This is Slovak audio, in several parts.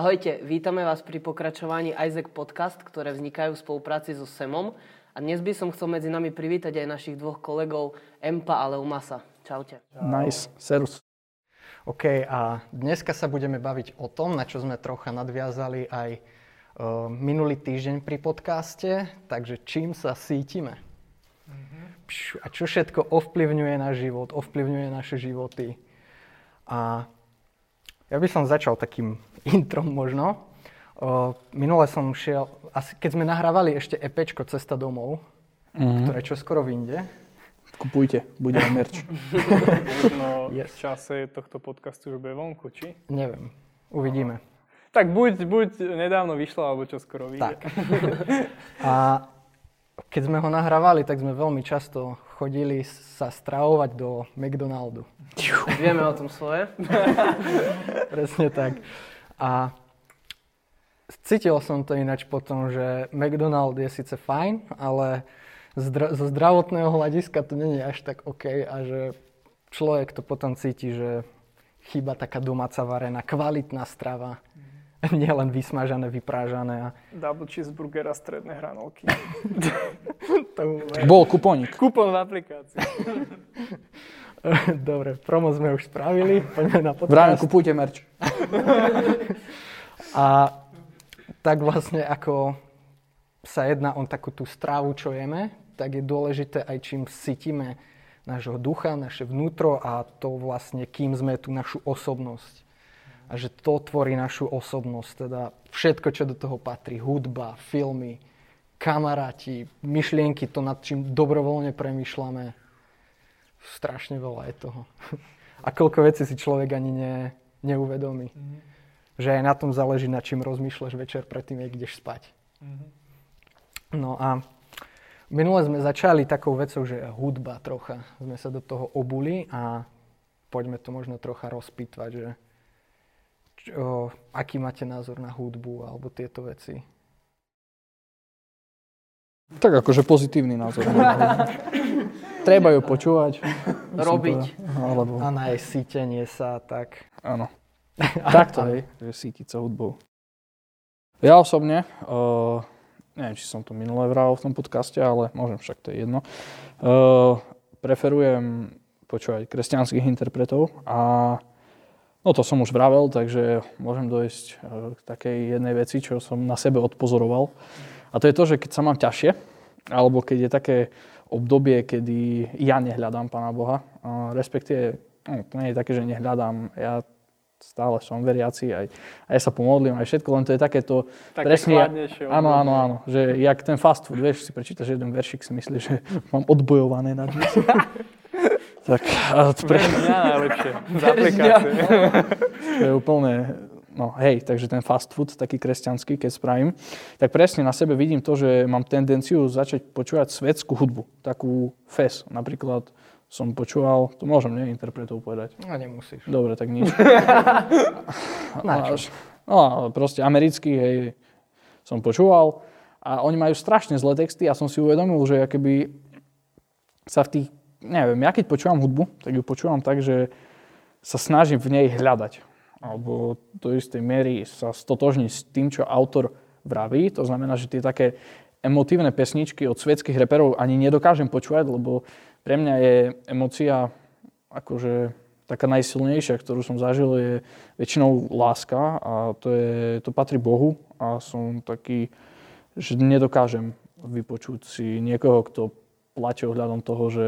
Ahojte, vítame vás pri pokračovaní Isaac Podcast, ktoré vznikajú v spolupráci so SEMom. A dnes by som chcel medzi nami privítať aj našich dvoch kolegov Empa a Leumasa. Čaute. Nice, serus. OK, a dneska sa budeme baviť o tom, na čo sme trocha nadviazali aj uh, minulý týždeň pri podcaste, takže čím sa sítime. Mm-hmm. A čo všetko ovplyvňuje náš život, ovplyvňuje naše životy. A ja by som začal takým introm možno. O, minule som šiel, asi keď sme nahrávali ešte EPčko Cesta domov, mm-hmm. ktoré čo skoro vyjde. Kupujte, bude merch. Možno yes. v čase tohto podcastu už bude vonku, či? Neviem, uvidíme. Tak buď, buď nedávno vyšlo, alebo čo skoro vyjde. Tak. A keď sme ho nahrávali, tak sme veľmi často chodili sa stravovať do McDonaldu. Vieme o tom svoje. Presne tak. A cítil som to ináč potom, že McDonald je síce fajn, ale zdra- zo zdravotného hľadiska to není až tak OK a že človek to potom cíti, že chýba taká domáca varená, kvalitná strava. Nie len vysmažané, vyprážané. A... Double cheeseburger a stredné hranolky. Bol kuponik. Kupon v aplikácii. Dobre, promo sme už spravili, poďme na podcast. Vrajme, kupujte merch. a tak vlastne ako sa jedná o takú tú strávu, čo jeme, tak je dôležité aj čím sytíme nášho ducha, naše vnútro a to vlastne, kým sme tú našu osobnosť a že to tvorí našu osobnosť. Teda všetko, čo do toho patrí, hudba, filmy, kamaráti, myšlienky, to nad čím dobrovoľne premýšľame. Strašne veľa je toho. A koľko vecí si človek ani ne, neuvedomí. Mm-hmm. Že aj na tom záleží, nad čím rozmýšľaš večer predtým, jak ideš spať. Mm-hmm. No a minule sme začali takou vecou, že hudba trocha. Sme sa do toho obuli a poďme to možno trocha rozpýtvať, že čo, aký máte názor na hudbu alebo tieto veci? Tak akože pozitívny názor. Treba ju počúvať. Robiť. To, alebo... A na jej sítenie sa, tak. Áno. tak to je, že sítiť sa hudbou. Ja osobne, uh, neviem, či som to minulé vral v tom podcaste, ale môžem však, to je jedno. Uh, preferujem počúvať kresťanských interpretov a No to som už vravel, takže môžem dojsť e, k takej jednej veci, čo som na sebe odpozoroval. A to je to, že keď sa mám ťažšie, alebo keď je také obdobie, kedy ja nehľadám Pána Boha, respektíve, no, to nie je také, že nehľadám, ja stále som veriaci, aj, aj sa pomodlím, aj všetko, len to je takéto Také presne, áno, áno, áno, že jak ten fast food, vieš, si prečítaš jeden veršik, si myslíš, že mám odbojované na dnes. Tak, a pre... mňa najlepšie. Z aplikácie. to je úplne, no hej, takže ten fast food, taký kresťanský, keď spravím, tak presne na sebe vidím to, že mám tendenciu začať počúvať svetskú hudbu, takú fes. Napríklad som počúval, to môžem, nie, interpretov povedať. No nemusíš. Dobre, tak nič. No, proste americký, hej, som počúval a oni majú strašne zlé texty a som si uvedomil, že keby sa v tých neviem, ja keď počúvam hudbu, tak ju počúvam tak, že sa snažím v nej hľadať. Alebo do istej miery sa stotožniť s tým, čo autor vraví. To znamená, že tie také emotívne pesničky od svetských reperov ani nedokážem počúvať, lebo pre mňa je emocia akože taká najsilnejšia, ktorú som zažil, je väčšinou láska a to, je, to patrí Bohu a som taký, že nedokážem vypočuť si niekoho, kto plače ohľadom toho, že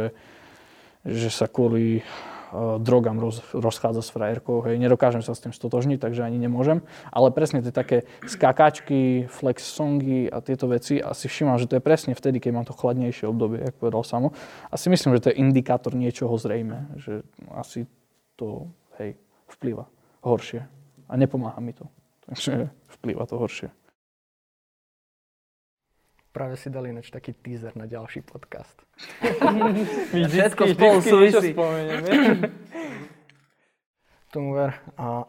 že sa kvôli uh, drogám roz, rozchádza s frajerkou. Hej. Nedokážem sa s tým stotožniť, takže ani nemôžem. Ale presne tie také skákačky, flex songy a tieto veci, asi všímam, že to je presne vtedy, keď mám to chladnejšie obdobie, ako povedal Samo. A si myslím, že to je indikátor niečoho zrejme, že asi to hej, vplýva horšie. A nepomáha mi to. Takže vplýva to horšie. Práve si dali ináč taký teaser na ďalší podcast. Všetko spolu súvisí. Tomu ver. A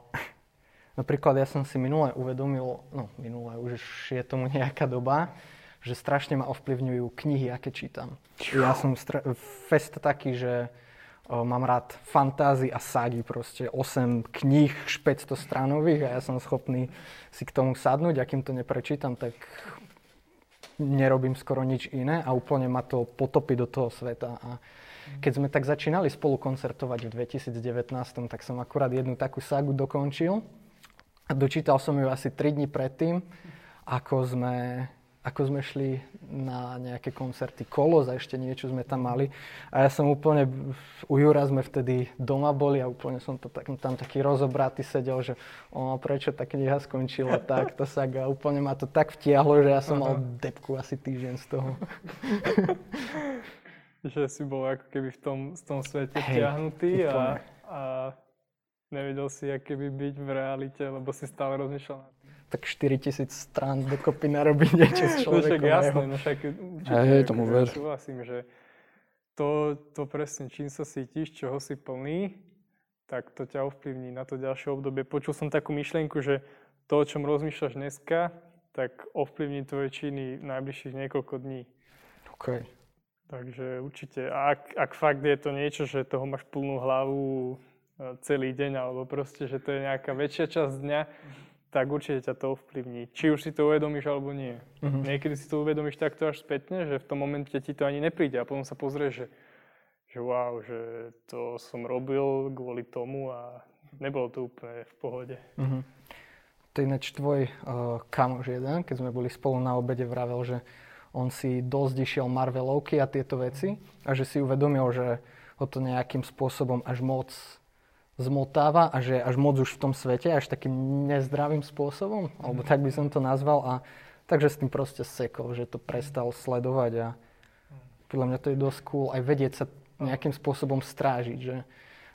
napríklad ja som si minule uvedomil, no minule, už je tomu nejaká doba, že strašne ma ovplyvňujú knihy, aké čítam. Ja som stra- fest taký, že mám rád fantázy a ságy, proste 8 kníh 500 stranových a ja som schopný si k tomu sadnúť, akým to neprečítam, tak nerobím skoro nič iné a úplne ma to potopí do toho sveta. A keď sme tak začínali spolu koncertovať v 2019, tak som akurát jednu takú ságu dokončil a dočítal som ju asi 3 dní predtým, ako sme ako sme šli na nejaké koncerty Kolos a ešte niečo sme tam mali. A ja som úplne, u Jura sme vtedy doma boli a úplne som to tak, tam taký rozobratý sedel, že o, prečo tá kniha skončila tak, to sa a úplne ma to tak vtiahlo, že ja som mal depku asi týždeň z toho. že si bol ako keby v tom, v tom svete hey, vtiahnutý a, a nevedel si, aké by byť v realite, lebo si stále rozmýšľal tak 4000 strán dokopy narobiť niečo s človekom. No však jasné, no však určite hej, tomu ver. súhlasím, že to, to presne, čím sa cítiš, čoho si plný, tak to ťa ovplyvní na to ďalšie obdobie. Počul som takú myšlienku, že to, o čom rozmýšľaš dneska, tak ovplyvní tvoje činy najbližších niekoľko dní. OK. Takže určite, ak, ak fakt je to niečo, že toho máš plnú hlavu e, celý deň, alebo proste, že to je nejaká väčšia časť dňa, tak určite ťa to ovplyvní. Či už si to uvedomíš alebo nie. Uh-huh. Niekedy si to uvedomíš takto až spätne, že v tom momente ti to ani nepríde a potom sa pozrieš, že, že wow, že to som robil kvôli tomu a nebolo to úplne v pohode. Uh-huh. To ináč tvoj uh, kamoš jeden, keď sme boli spolu na obede, vravel, že on si dosť išiel Marvelovky a tieto veci a že si uvedomil, že ho to nejakým spôsobom až moc zmotáva a že až moc už v tom svete, až takým nezdravým spôsobom, alebo tak by som to nazval. A takže s tým proste sekol, že to prestal sledovať a podľa mňa to je dosť cool aj vedieť sa nejakým spôsobom strážiť, že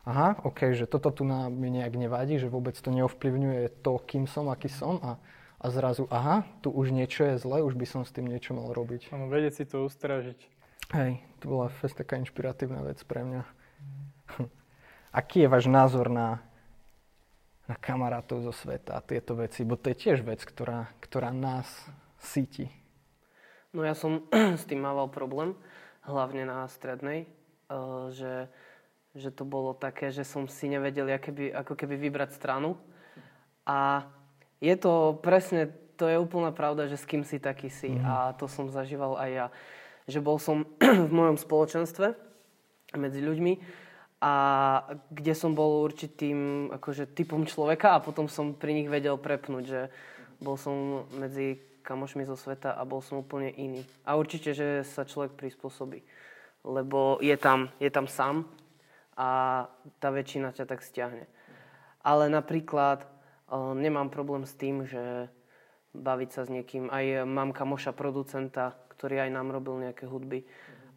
aha, ok, že toto tu na mi nejak nevadí, že vôbec to neovplyvňuje to, kým som, aký som a, a zrazu, aha, tu už niečo je zle, už by som s tým niečo mal robiť. Áno, vedieť si to ustrážiť. Hej, to bola fest taká inšpiratívna vec pre mňa. Aký je váš názor na, na kamarátov zo sveta a tieto veci? Bo to je tiež vec, ktorá, ktorá nás síti. No ja som s tým mával problém, hlavne na strednej, eh, že, že to bolo také, že som si nevedel keby, ako keby vybrať stranu. A je to presne, to je úplná pravda, že s kým si taký si. Mm. A to som zažíval aj ja. Že bol som v mojom spoločenstve medzi ľuďmi, a kde som bol určitým akože, typom človeka a potom som pri nich vedel prepnúť, že bol som medzi kamošmi zo sveta a bol som úplne iný. A určite, že sa človek prispôsobí, lebo je tam, je tam sám a tá väčšina ťa tak stiahne. Ale napríklad nemám problém s tým, že baviť sa s niekým. Aj mám kamoša producenta, ktorý aj nám robil nejaké hudby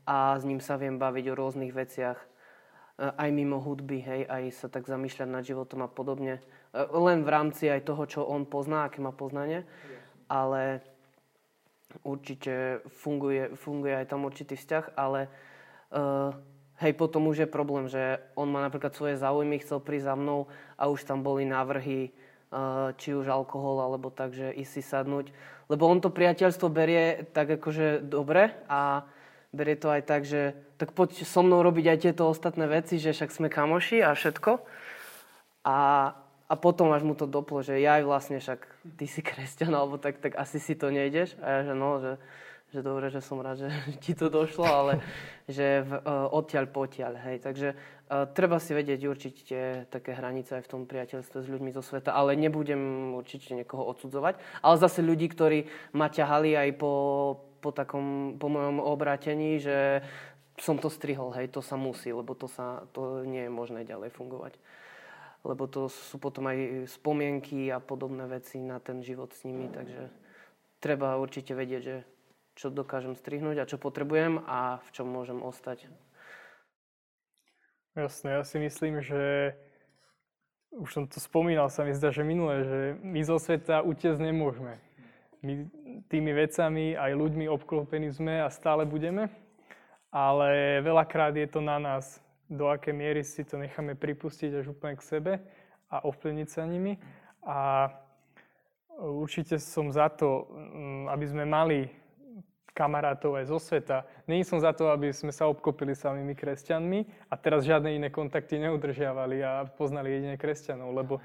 a s ním sa viem baviť o rôznych veciach aj mimo hudby, hej, aj sa tak zamýšľať nad životom a podobne. E, len v rámci aj toho, čo on pozná, aké má poznanie, ale určite funguje, funguje aj tam určitý vzťah, ale uh, hej, potom už je problém, že on má napríklad svoje záujmy, chcel prísť za mnou a už tam boli návrhy, uh, či už alkohol, alebo tak, že ísť si sadnúť. Lebo on to priateľstvo berie tak akože dobre a berie to aj tak, že tak poď so mnou robiť aj tieto ostatné veci, že však sme kamoši a všetko. A, a potom až mu to doplo, že ja aj vlastne však ty si kresťan, alebo tak, tak asi si to nejdeš. A ja, že no, že, že dobre, že som rád, že ti to došlo, ale že v, uh, odtiaľ potiaľ, hej. Takže uh, treba si vedieť určite také hranice aj v tom priateľstve s ľuďmi zo sveta, ale nebudem určite niekoho odsudzovať. Ale zase ľudí, ktorí ma ťahali aj po po takom, po mojom obrátení, že som to strihol, hej, to sa musí, lebo to, sa, to nie je možné ďalej fungovať. Lebo to sú potom aj spomienky a podobné veci na ten život s nimi, takže treba určite vedieť, že čo dokážem strihnúť a čo potrebujem a v čom môžem ostať. Jasné, ja si myslím, že už som to spomínal, sa mi zdá, že minulé, že my zo sveta utiecť nemôžeme. My tými vecami aj ľuďmi obklopení sme a stále budeme, ale veľakrát je to na nás, do aké miery si to necháme pripustiť až úplne k sebe a ovplyvniť sa nimi. A určite som za to, mm, aby sme mali kamarátov aj zo sveta. Není som za to, aby sme sa obkopili samými kresťanmi a teraz žiadne iné kontakty neudržiavali a poznali jedine kresťanov, lebo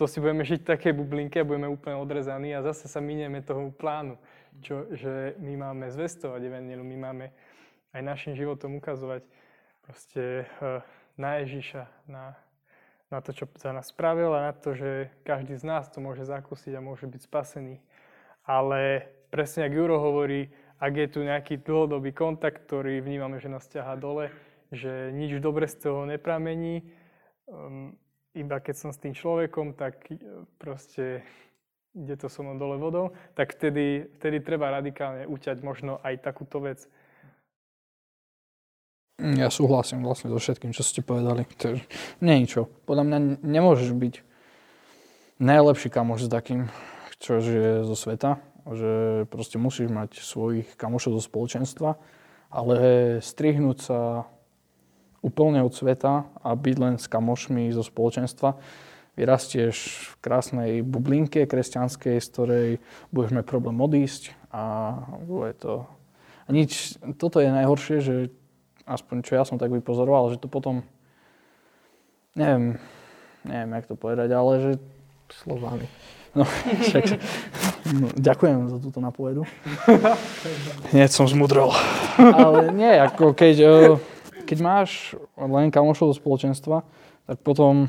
to si budeme žiť v takej bublinke a budeme úplne odrezaní a zase sa minieme toho plánu, čo, že my máme zvestovať evangelium, my máme aj našim životom ukazovať proste uh, na Ježiša, na, na to, čo za nás spravil a na to, že každý z nás to môže zakúsiť a môže byť spasený. Ale presne ako Juro hovorí, ak je tu nejaký dlhodobý kontakt, ktorý vnímame, že nás ťahá dole, že nič dobre z toho nepramení, um, iba keď som s tým človekom, tak e, proste ide to so mnou dole vodou, tak vtedy, vtedy treba radikálne uťať možno aj takúto vec. Ja súhlasím vlastne so všetkým, čo ste povedali. Nie ničo. Podľa mňa nemôžeš byť najlepší kamoš s takým, čo je zo sveta že proste musíš mať svojich kamošov zo spoločenstva, ale strihnúť sa úplne od sveta a byť len s kamošmi zo spoločenstva, vyrastieš v krásnej bublinke kresťanskej, z ktorej budeš mať problém odísť a bude to... A nič, toto je najhoršie, že aspoň čo ja som tak vypozoroval, že to potom, neviem, neviem, jak to povedať, ale že slovami. No, však, no, ďakujem za túto napovedu. Hneď som zmudrol. Ale nie, ako keď, e, keď máš len kamošov do spoločenstva, tak potom,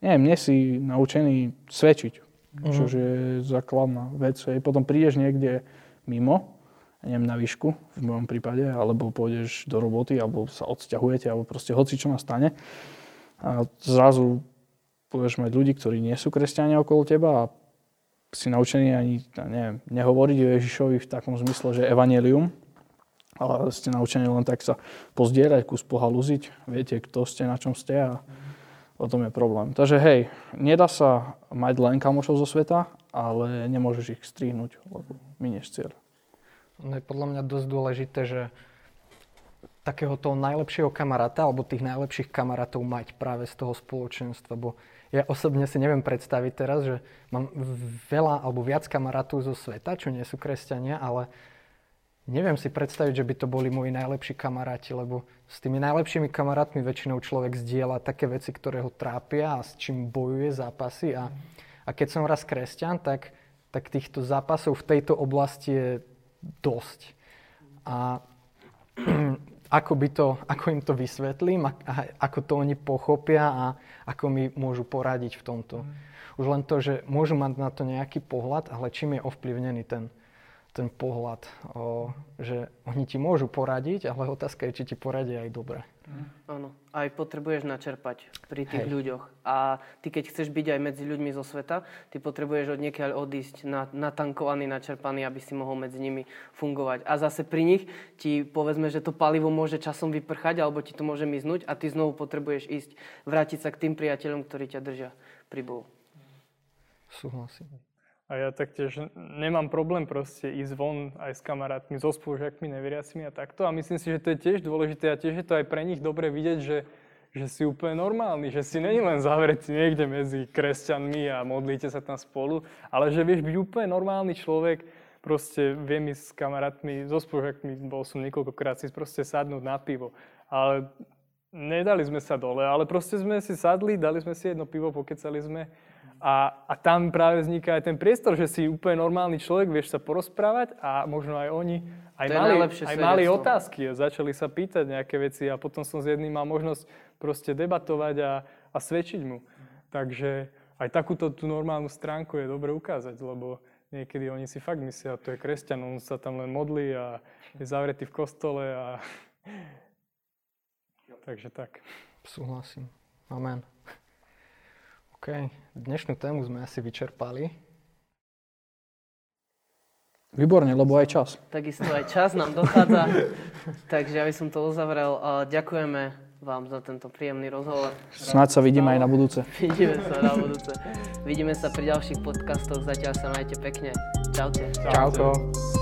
neviem, nie si naučený svedčiť, uh-huh. čo je základná vec. Hej. Potom prídeš niekde mimo, neviem, na výšku v mojom prípade, alebo pôjdeš do roboty, alebo sa odsťahujete, alebo proste hoci čo nastane. A zrazu budeš mať ľudí, ktorí nie sú kresťania okolo teba a si naučení ani neviem, nehovoriť o Ježišovi v takom zmysle, že evanelium, ale ste naučení len tak sa pozdierať, kus pohalúziť, viete, kto ste, na čom ste a o tom je problém. Takže hej, nedá sa mať len kamošov zo sveta, ale nemôžeš ich strihnúť, lebo minieš cieľ. No je podľa mňa dosť dôležité, že takého toho najlepšieho kamaráta alebo tých najlepších kamarátov mať práve z toho spoločenstva, bo ja osobne si neviem predstaviť teraz, že mám veľa alebo viac kamarátov zo sveta, čo nie sú kresťania, ale neviem si predstaviť, že by to boli moji najlepší kamaráti, lebo s tými najlepšími kamarátmi väčšinou človek zdieľa také veci, ktoré ho trápia a s čím bojuje zápasy. A, a keď som raz kresťan, tak, tak týchto zápasov v tejto oblasti je dosť. A ako, by to, ako im to vysvetlím, a, a ako to oni pochopia a ako mi môžu poradiť v tomto. Mm. Už len to, že môžu mať na to nejaký pohľad, ale čím je ovplyvnený ten, ten pohľad, o, že oni ti môžu poradiť, ale otázka je, či ti poradia aj dobre. Mm. Áno, aj potrebuješ načerpať pri tých Hej. ľuďoch. A ty, keď chceš byť aj medzi ľuďmi zo sveta, ty potrebuješ od niekiaľ odísť na, natankovaný, načerpaný, aby si mohol medzi nimi fungovať. A zase pri nich ti povedzme, že to palivo môže časom vyprchať, alebo ti to môže miznúť a ty znovu potrebuješ ísť, vrátiť sa k tým priateľom, ktorí ťa držia pri Bohu. Súhlasím. A ja taktiež nemám problém proste ísť von aj s kamarátmi, so spolužiakmi, neveriacimi a takto. A myslím si, že to je tiež dôležité a tiež je to aj pre nich dobre vidieť, že, že si úplne normálny, že si není len zavretý niekde medzi kresťanmi a modlíte sa tam spolu, ale že vieš byť úplne normálny človek, proste viem ísť s kamarátmi, so spolužiakmi, bol som niekoľkokrát si proste sadnúť na pivo. Ale nedali sme sa dole, ale proste sme si sadli, dali sme si jedno pivo, pokecali sme a, a tam práve vzniká aj ten priestor, že si úplne normálny človek, vieš sa porozprávať a možno aj oni aj mali, aj mali otázky a začali sa pýtať nejaké veci a potom som s jedným mal možnosť proste debatovať a, a svedčiť mu. Takže aj takúto tú normálnu stránku je dobre ukázať, lebo niekedy oni si fakt myslia, to je kresťan, on sa tam len modlí a je zavretý v kostole a... Takže tak. Súhlasím. Amen. OK, dnešnú tému sme asi vyčerpali. Výborne, lebo aj čas. Takisto aj čas nám dochádza. Takže aby som to uzavrel, ďakujeme vám za tento príjemný rozhovor. Snáď sa vidíme aj na budúce. Vidíme sa na budúce. Vidíme sa pri ďalších podcastoch. Zatiaľ sa majte pekne. Čaute. Čauko. Čauko.